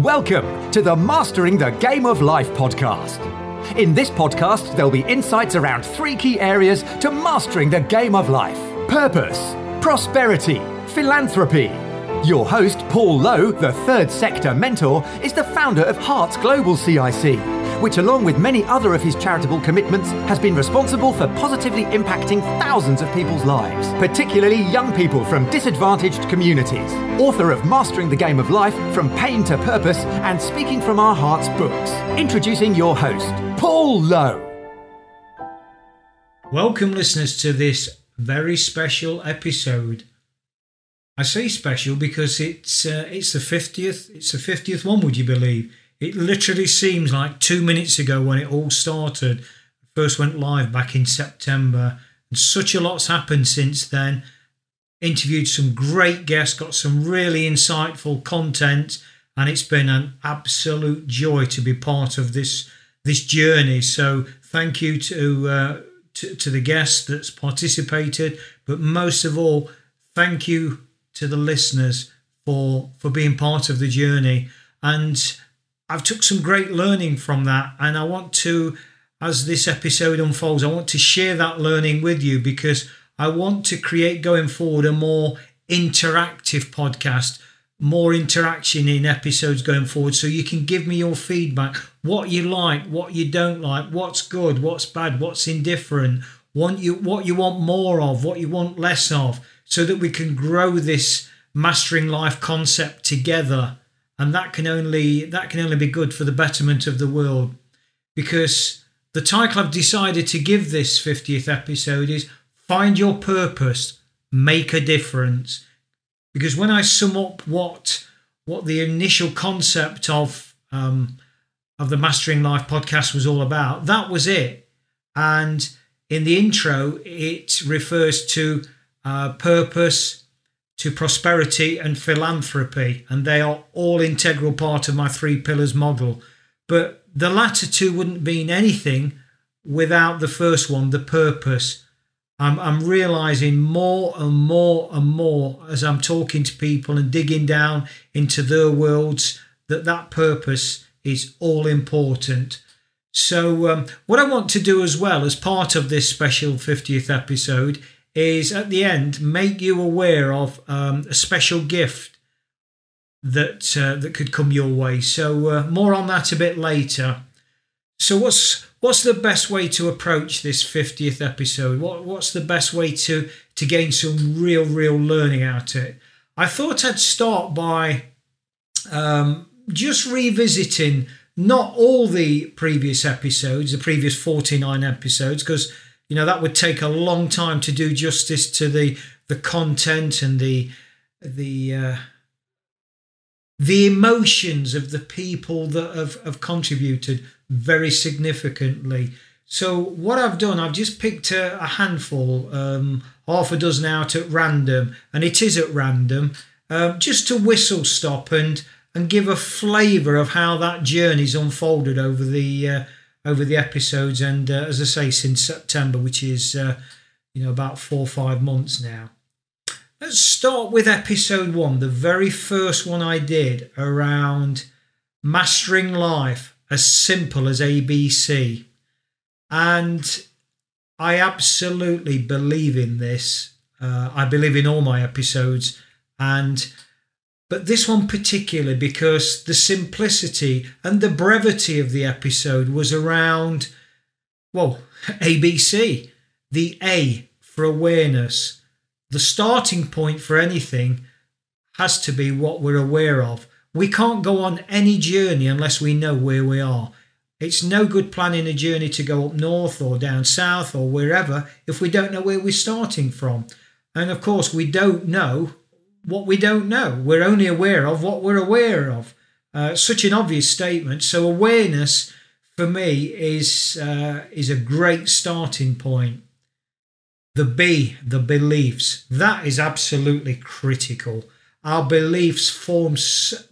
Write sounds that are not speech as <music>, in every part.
Welcome to the Mastering the Game of Life podcast. In this podcast, there'll be insights around three key areas to mastering the game of life purpose, prosperity, philanthropy. Your host, Paul Lowe, the third sector mentor, is the founder of Hearts Global CIC, which, along with many other of his charitable commitments, has been responsible for positively impacting thousands of people's lives, particularly young people from disadvantaged communities. Author of Mastering the Game of Life From Pain to Purpose and Speaking from Our Hearts books. Introducing your host, Paul Lowe. Welcome, listeners, to this very special episode. I say special because it's uh, it's the fiftieth. It's the fiftieth one. Would you believe? It literally seems like two minutes ago when it all started. First went live back in September, and such a lot's happened since then. Interviewed some great guests, got some really insightful content, and it's been an absolute joy to be part of this this journey. So thank you to uh, to, to the guests that's participated, but most of all, thank you to the listeners for for being part of the journey. And I've took some great learning from that, and I want to, as this episode unfolds, I want to share that learning with you because I want to create going forward a more interactive podcast, more interaction in episodes going forward, so you can give me your feedback, what you like, what you don't like, what's good, what's bad, what's indifferent, what you what you want more of, what you want less of, so that we can grow this mastering life concept together and that can only that can only be good for the betterment of the world because the title I've decided to give this 50th episode is find your purpose make a difference because when I sum up what what the initial concept of um, of the Mastering Life podcast was all about, that was it. And in the intro, it refers to uh, purpose, to prosperity and philanthropy, and they are all integral part of my three pillars model. But the latter two wouldn't mean anything without the first one, the purpose. I'm, I'm realizing more and more and more as I'm talking to people and digging down into their worlds that that purpose is all important. So, um, what I want to do as well as part of this special 50th episode is at the end make you aware of um, a special gift that uh, that could come your way. So uh, more on that a bit later. So what's what's the best way to approach this 50th episode? What what's the best way to to gain some real real learning out of it? I thought I'd start by um, just revisiting not all the previous episodes, the previous 49 episodes, because you know that would take a long time to do justice to the the content and the the uh, the emotions of the people that have, have contributed very significantly. So what I've done, I've just picked a, a handful, um, half a dozen out at random, and it is at random, um, just to whistle stop and and give a flavour of how that journey's unfolded over the uh, over the episodes, and uh, as I say, since September, which is uh, you know about four or five months now. Let's start with episode one, the very first one I did around mastering life as simple as ABC, and I absolutely believe in this. Uh, I believe in all my episodes, and but this one particularly because the simplicity and the brevity of the episode was around, well, <laughs> ABC, the A for awareness. The starting point for anything has to be what we're aware of. We can't go on any journey unless we know where we are. It's no good planning a journey to go up north or down south or wherever if we don't know where we're starting from. And of course, we don't know what we don't know. We're only aware of what we're aware of. Uh, such an obvious statement. So awareness for me is uh, is a great starting point. The B, the beliefs, that is absolutely critical. Our beliefs form,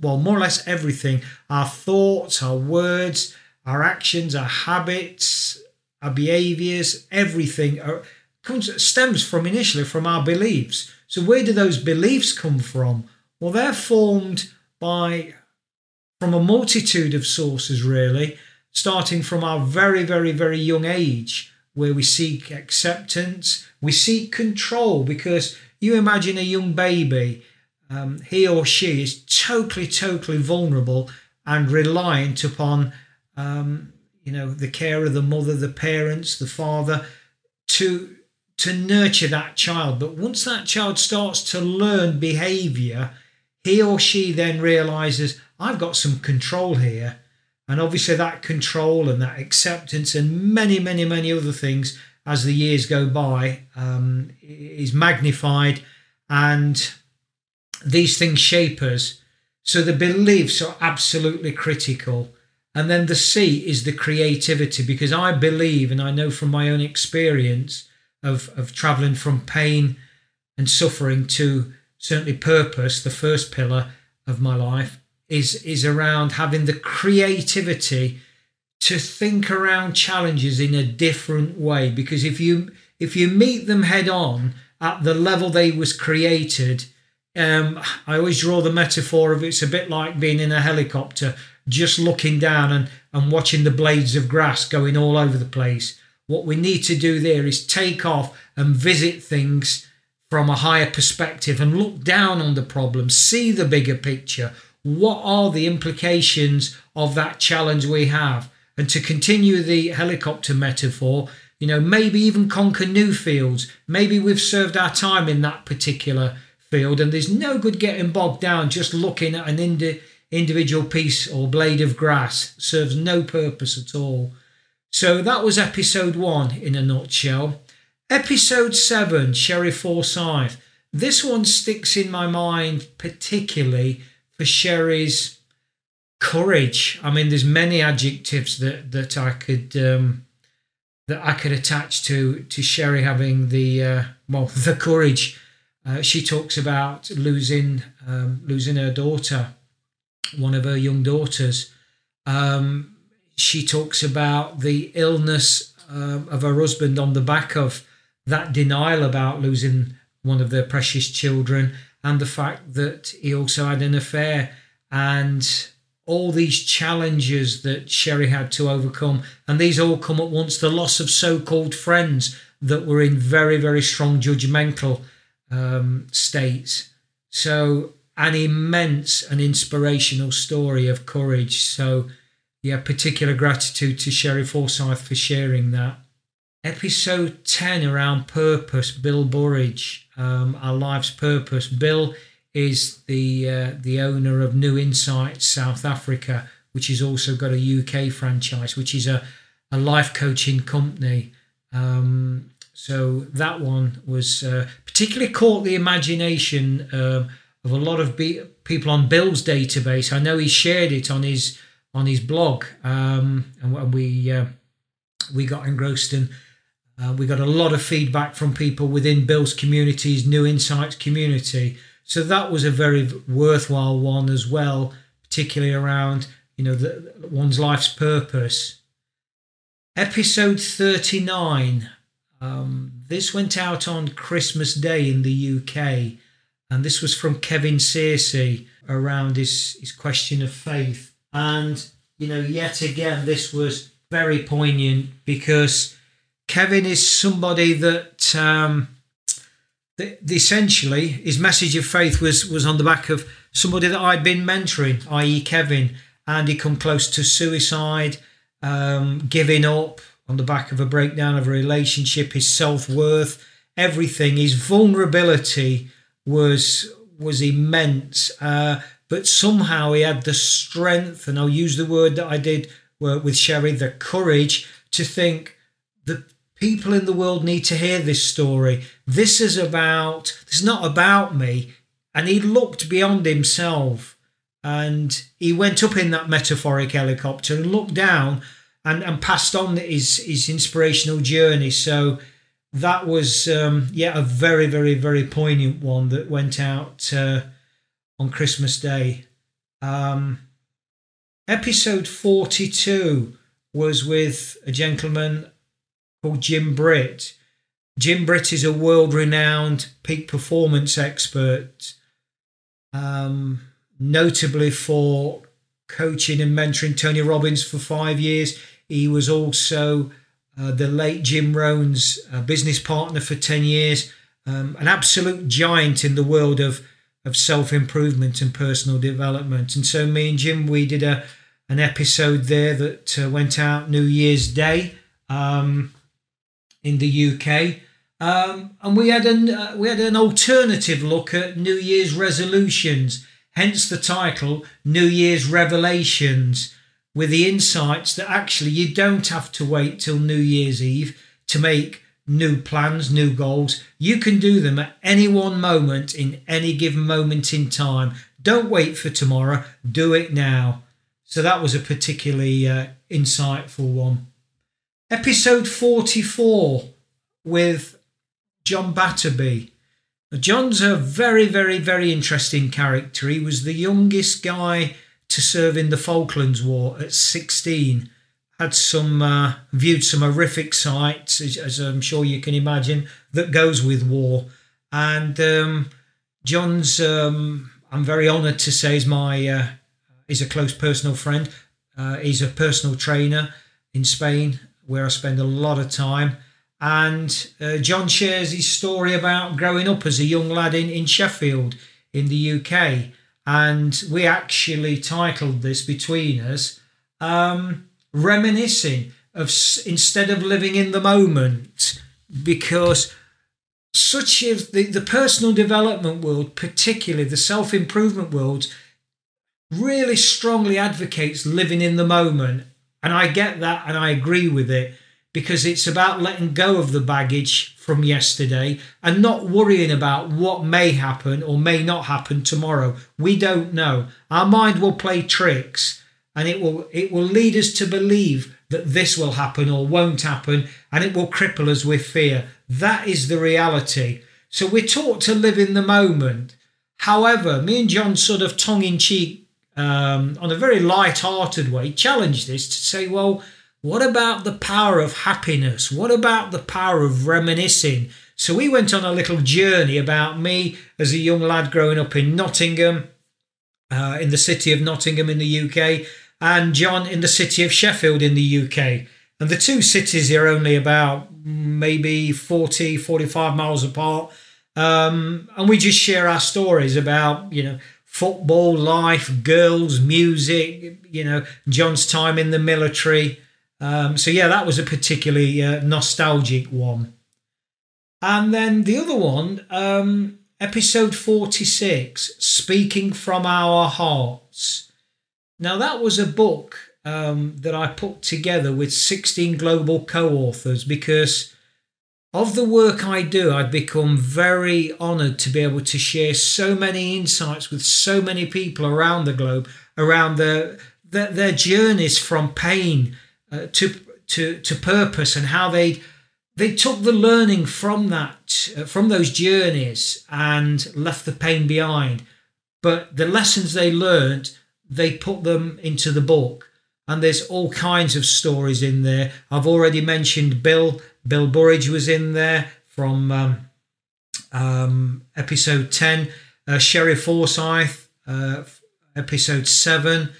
well, more or less everything our thoughts, our words, our actions, our habits, our behaviors, everything are, comes, stems from initially from our beliefs. So, where do those beliefs come from? Well, they're formed by from a multitude of sources, really, starting from our very, very, very young age, where we seek acceptance, we seek control, because you imagine a young baby, um, he or she is totally, totally vulnerable and reliant upon, um, you know, the care of the mother, the parents, the father, to to nurture that child. But once that child starts to learn behavior, he or she then realizes, I've got some control here. And obviously, that control and that acceptance and many, many, many other things as the years go by um, is magnified. And these things shape us. So the beliefs are absolutely critical. And then the C is the creativity, because I believe, and I know from my own experience, of, of traveling from pain and suffering to certainly purpose, the first pillar of my life, is, is around having the creativity to think around challenges in a different way. Because if you if you meet them head on at the level they was created, um, I always draw the metaphor of it's a bit like being in a helicopter, just looking down and, and watching the blades of grass going all over the place. What we need to do there is take off and visit things from a higher perspective and look down on the problem, see the bigger picture. What are the implications of that challenge we have? And to continue the helicopter metaphor, you know, maybe even conquer new fields. Maybe we've served our time in that particular field, and there's no good getting bogged down just looking at an indi- individual piece or blade of grass. Serves no purpose at all. So that was episode one in a nutshell. Episode seven, Sherry Forsyth. This one sticks in my mind particularly for Sherry's courage. I mean, there's many adjectives that that I could um, that I could attach to to Sherry having the uh, well <laughs> the courage. Uh, she talks about losing um, losing her daughter, one of her young daughters. Um, she talks about the illness uh, of her husband on the back of that denial about losing one of their precious children and the fact that he also had an affair and all these challenges that Sherry had to overcome. And these all come at once the loss of so called friends that were in very, very strong judgmental um, states. So, an immense and inspirational story of courage. So, yeah, particular gratitude to Sherry Forsyth for sharing that. Episode 10 around purpose, Bill Burridge, um, our life's purpose. Bill is the uh, the owner of New Insights South Africa, which has also got a UK franchise, which is a, a life coaching company. Um, so that one was uh, particularly caught the imagination uh, of a lot of people on Bill's database. I know he shared it on his on his blog, um, and we uh, we got engrossed in. Uh, we got a lot of feedback from people within Bill's communities, New Insights community. So that was a very worthwhile one as well, particularly around you know the, one's life's purpose. Episode thirty nine. Um, this went out on Christmas Day in the UK, and this was from Kevin Searcy around his, his question of faith. And, you know, yet again, this was very poignant because Kevin is somebody that, um, that essentially his message of faith was, was on the back of somebody that I'd been mentoring, i.e., Kevin. And he come close to suicide, um, giving up on the back of a breakdown of a relationship, his self worth, everything. His vulnerability was was immense. Uh, but somehow he had the strength, and I'll use the word that I did with Sherry, the courage to think the people in the world need to hear this story. This is about, this is not about me. And he looked beyond himself and he went up in that metaphoric helicopter and looked down and, and passed on his, his inspirational journey. So that was, um, yeah, a very, very, very poignant one that went out. Uh, on Christmas Day. Um, episode 42 was with a gentleman called Jim Britt. Jim Britt is a world renowned peak performance expert, um, notably for coaching and mentoring Tony Robbins for five years. He was also uh, the late Jim Rohn's uh, business partner for 10 years, um, an absolute giant in the world of, of self improvement and personal development. And so, me and Jim, we did a, an episode there that uh, went out New Year's Day um, in the UK. Um, and we had an uh, we had an alternative look at New Year's resolutions, hence the title New Year's Revelations, with the insights that actually you don't have to wait till New Year's Eve to make new plans, new goals. You can do them at any one moment in any given moment in time. Don't wait for tomorrow, do it now. So that was a particularly uh, insightful one. Episode 44 with John Batterby. John's a very, very, very interesting character. He was the youngest guy to serve in the Falklands War at 16. Had some uh, viewed some horrific sights, as, as, I'm sure you can imagine, that goes with war. And um, John's, um, I'm very honoured to say, is my uh, is a close personal friend. Uh, he's a personal trainer in Spain, where I spend a lot of time. And uh, John shares his story about growing up as a young lad in, in Sheffield in the UK. And we actually titled this between us um, Reminiscing of instead of living in the moment, because such as the, the personal development world, particularly the self improvement world, really strongly advocates living in the moment. And I get that and I agree with it because it's about letting go of the baggage from yesterday and not worrying about what may happen or may not happen tomorrow. We don't know. Our mind will play tricks and it will it will lead us to believe that this will happen or won't happen and it will cripple us with fear. That is the reality. So we're taught to live in the moment. However, me and John sort of tongue in cheek um, on a very light-hearted way challenged this to say, well, what about the power of happiness? What about the power of reminiscing? So we went on a little journey about me as a young lad growing up in Nottingham, uh, in the city of Nottingham in the UK, and John in the city of Sheffield in the UK. And the two cities are only about maybe 40, 45 miles apart. Um, and we just share our stories about, you know, football, life, girls, music, you know, John's time in the military. Um, so yeah, that was a particularly uh, nostalgic one. And then the other one, um, episode 46, Speaking from Our Hearts. Now, that was a book um, that I put together with 16 global co authors because of the work I do, I've become very honoured to be able to share so many insights with so many people around the globe around their, their, their journeys from pain uh, to to to purpose and how they they took the learning from that uh, from those journeys and left the pain behind. But the lessons they learned they put them into the book. And there's all kinds of stories in there. I've already mentioned bill. Bill burridge was in there from um, um, episode 10 uh, sherry forsyth uh, episode 7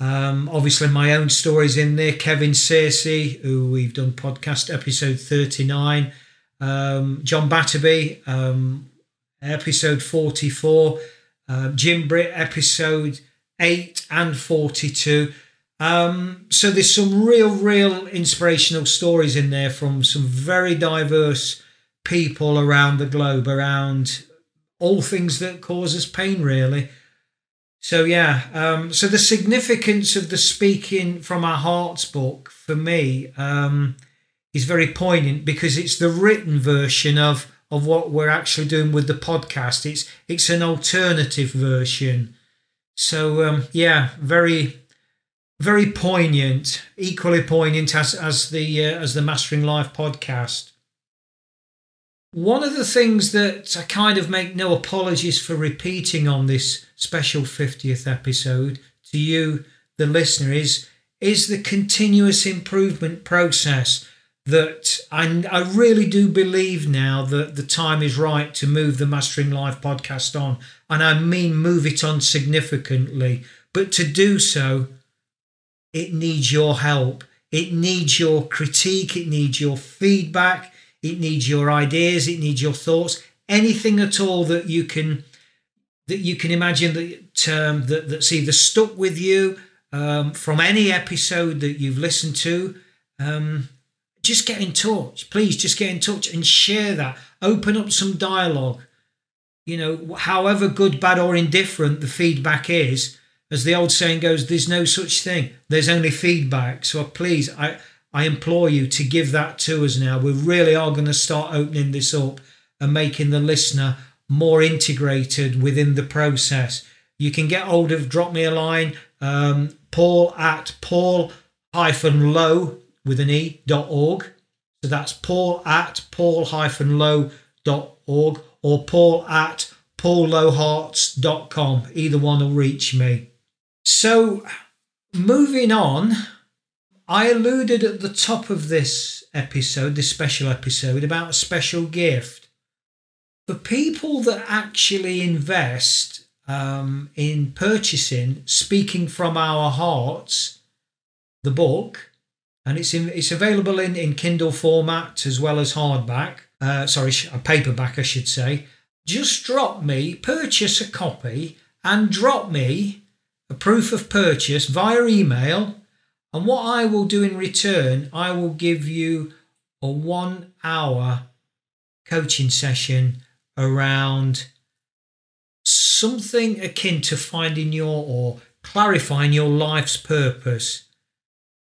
um, obviously, my own stories in there. Kevin Searcy, who we've done podcast episode 39. Um, John Batterby, um, episode 44. Uh, Jim Britt, episode 8 and 42. Um, so there's some real, real inspirational stories in there from some very diverse people around the globe, around all things that cause us pain, really. So yeah, um, so the significance of the speaking from our hearts book for me um, is very poignant because it's the written version of of what we're actually doing with the podcast. It's it's an alternative version. So um, yeah, very very poignant, equally poignant as as the uh, as the Mastering Life podcast. One of the things that I kind of make no apologies for repeating on this special 50th episode to you, the listener, is, is the continuous improvement process that I, I really do believe now that the time is right to move the Mastering Life podcast on. And I mean move it on significantly But to do so, it needs your help. It needs your critique. It needs your feedback. It needs your ideas. It needs your thoughts. Anything at all that you can that you can imagine that um, that, that's either stuck with you um, from any episode that you've listened to. Um, just get in touch. Please just get in touch and share that. Open up some dialogue. You know, however good, bad, or indifferent the feedback is, as the old saying goes, there's no such thing. There's only feedback. So please, I, I implore you to give that to us now. We really are going to start opening this up and making the listener more integrated within the process. You can get hold of, drop me a line, um, paul at paul hyphen low with an e dot org. So that's paul at paul hyphen low dot org or paul at paullowhearts.com. Either one will reach me. So, moving on, I alluded at the top of this episode, this special episode, about a special gift. For people that actually invest um, in purchasing Speaking from Our Hearts, the book, and it's in, it's available in, in Kindle format as well as hardback. Uh, sorry, a paperback, I should say. Just drop me, purchase a copy, and drop me a proof of purchase via email. And what I will do in return, I will give you a one hour coaching session around something akin to finding your or clarifying your life's purpose.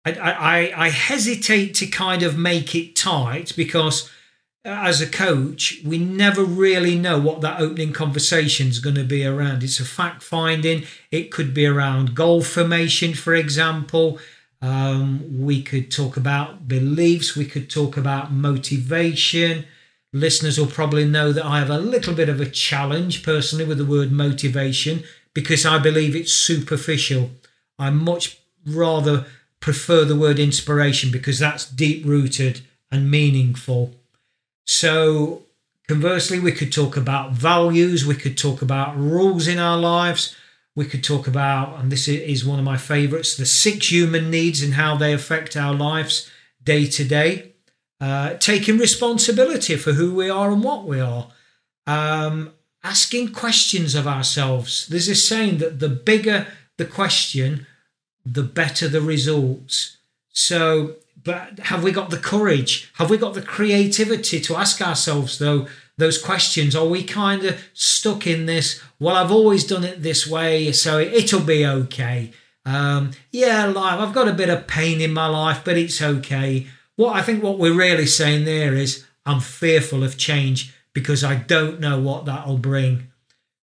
I, I, I hesitate to kind of make it tight because as a coach, we never really know what that opening conversation is going to be around. It's a fact finding. It could be around goal formation, for example. Um, we could talk about beliefs. We could talk about motivation. Listeners will probably know that I have a little bit of a challenge personally with the word motivation because I believe it's superficial. I much rather prefer the word inspiration because that's deep rooted and meaningful. So, conversely, we could talk about values, we could talk about rules in our lives, we could talk about, and this is one of my favorites, the six human needs and how they affect our lives day to day. Uh, taking responsibility for who we are and what we are. Um, asking questions of ourselves. There's a saying that the bigger the question, the better the results. So but have we got the courage? Have we got the creativity to ask ourselves though those questions? Are we kind of stuck in this? Well, I've always done it this way, so it'll be okay. Um, yeah, life. I've got a bit of pain in my life, but it's okay. What I think what we're really saying there is I'm fearful of change because I don't know what that'll bring.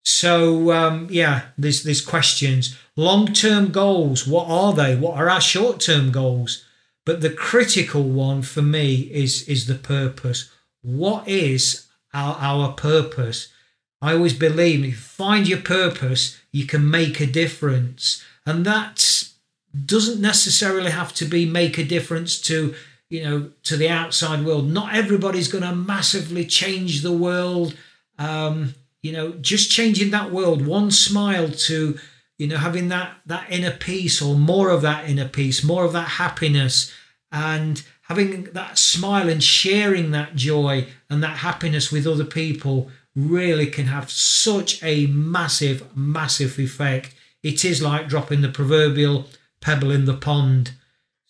So um, yeah, there's there's questions. Long term goals. What are they? What are our short term goals? But the critical one for me is is the purpose. What is our, our purpose? I always believe if you find your purpose, you can make a difference. And that doesn't necessarily have to be make a difference to, you know, to the outside world. Not everybody's going to massively change the world. Um, you know, just changing that world, one smile to you know having that that inner peace or more of that inner peace more of that happiness and having that smile and sharing that joy and that happiness with other people really can have such a massive massive effect it is like dropping the proverbial pebble in the pond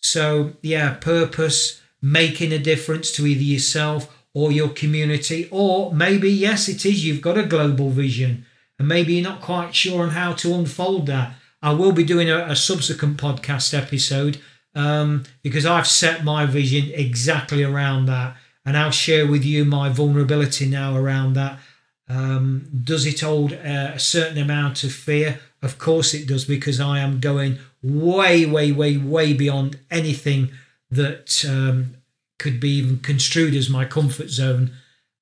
so yeah purpose making a difference to either yourself or your community or maybe yes it is you've got a global vision and maybe you're not quite sure on how to unfold that. I will be doing a, a subsequent podcast episode um, because I've set my vision exactly around that, and I'll share with you my vulnerability now around that. Um, does it hold a, a certain amount of fear? Of course it does, because I am going way, way, way, way beyond anything that um, could be even construed as my comfort zone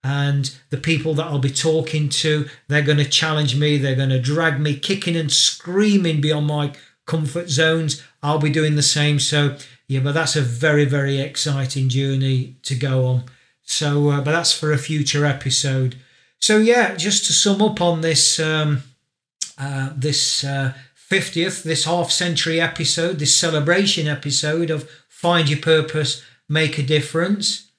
and the people that I'll be talking to, they're going to challenge me. They're going to drag me kicking and screaming beyond my comfort zones. I'll be doing the same. So, yeah, but that's a very, very exciting journey to go on. So, uh, but that's for a future episode. So, yeah, just to sum up on this, um, uh, this uh, 50th, this half century episode, this celebration episode of Find Your Purpose, Make a Difference.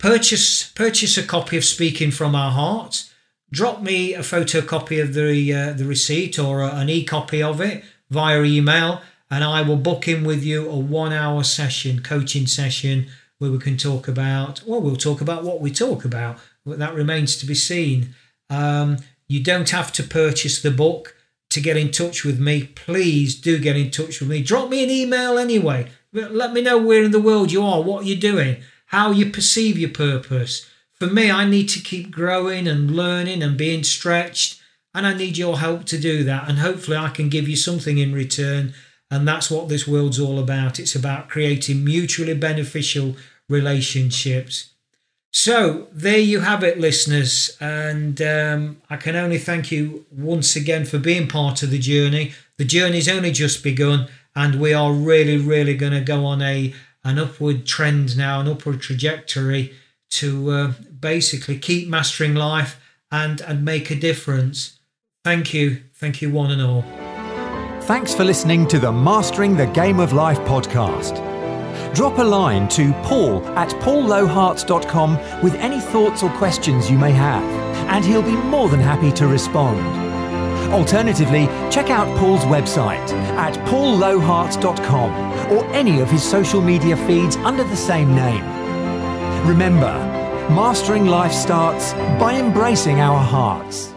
Purchase, purchase a copy of Speaking from Our Hearts. Drop me a photocopy of the, uh, the receipt or an e copy of it via email, and I will book in with you a one hour session, coaching session, where we can talk about, well, we'll talk about what we talk about, but that remains to be seen. Um, you don't have to purchase the book to get in touch with me. Please do get in touch with me. Drop me an email anyway. Let me know where in the world you are, what you're doing, how you perceive your purpose. For me, I need to keep growing and learning and being stretched, and I need your help to do that. And hopefully, I can give you something in return. And that's what this world's all about. It's about creating mutually beneficial relationships. So there you have it, listeners. And um, I can only thank you once again for being part of the journey. The journey's only just begun, and we are really, really going to go on a an upward trend now, an upward trajectory to uh, basically keep mastering life and and make a difference. Thank you, thank you, one and all. Thanks for listening to the Mastering the Game of Life podcast drop a line to paul at paullowhearts.com with any thoughts or questions you may have, and he'll be more than happy to respond. Alternatively, check out Paul's website at paullowhearts.com or any of his social media feeds under the same name. Remember, mastering life starts by embracing our hearts.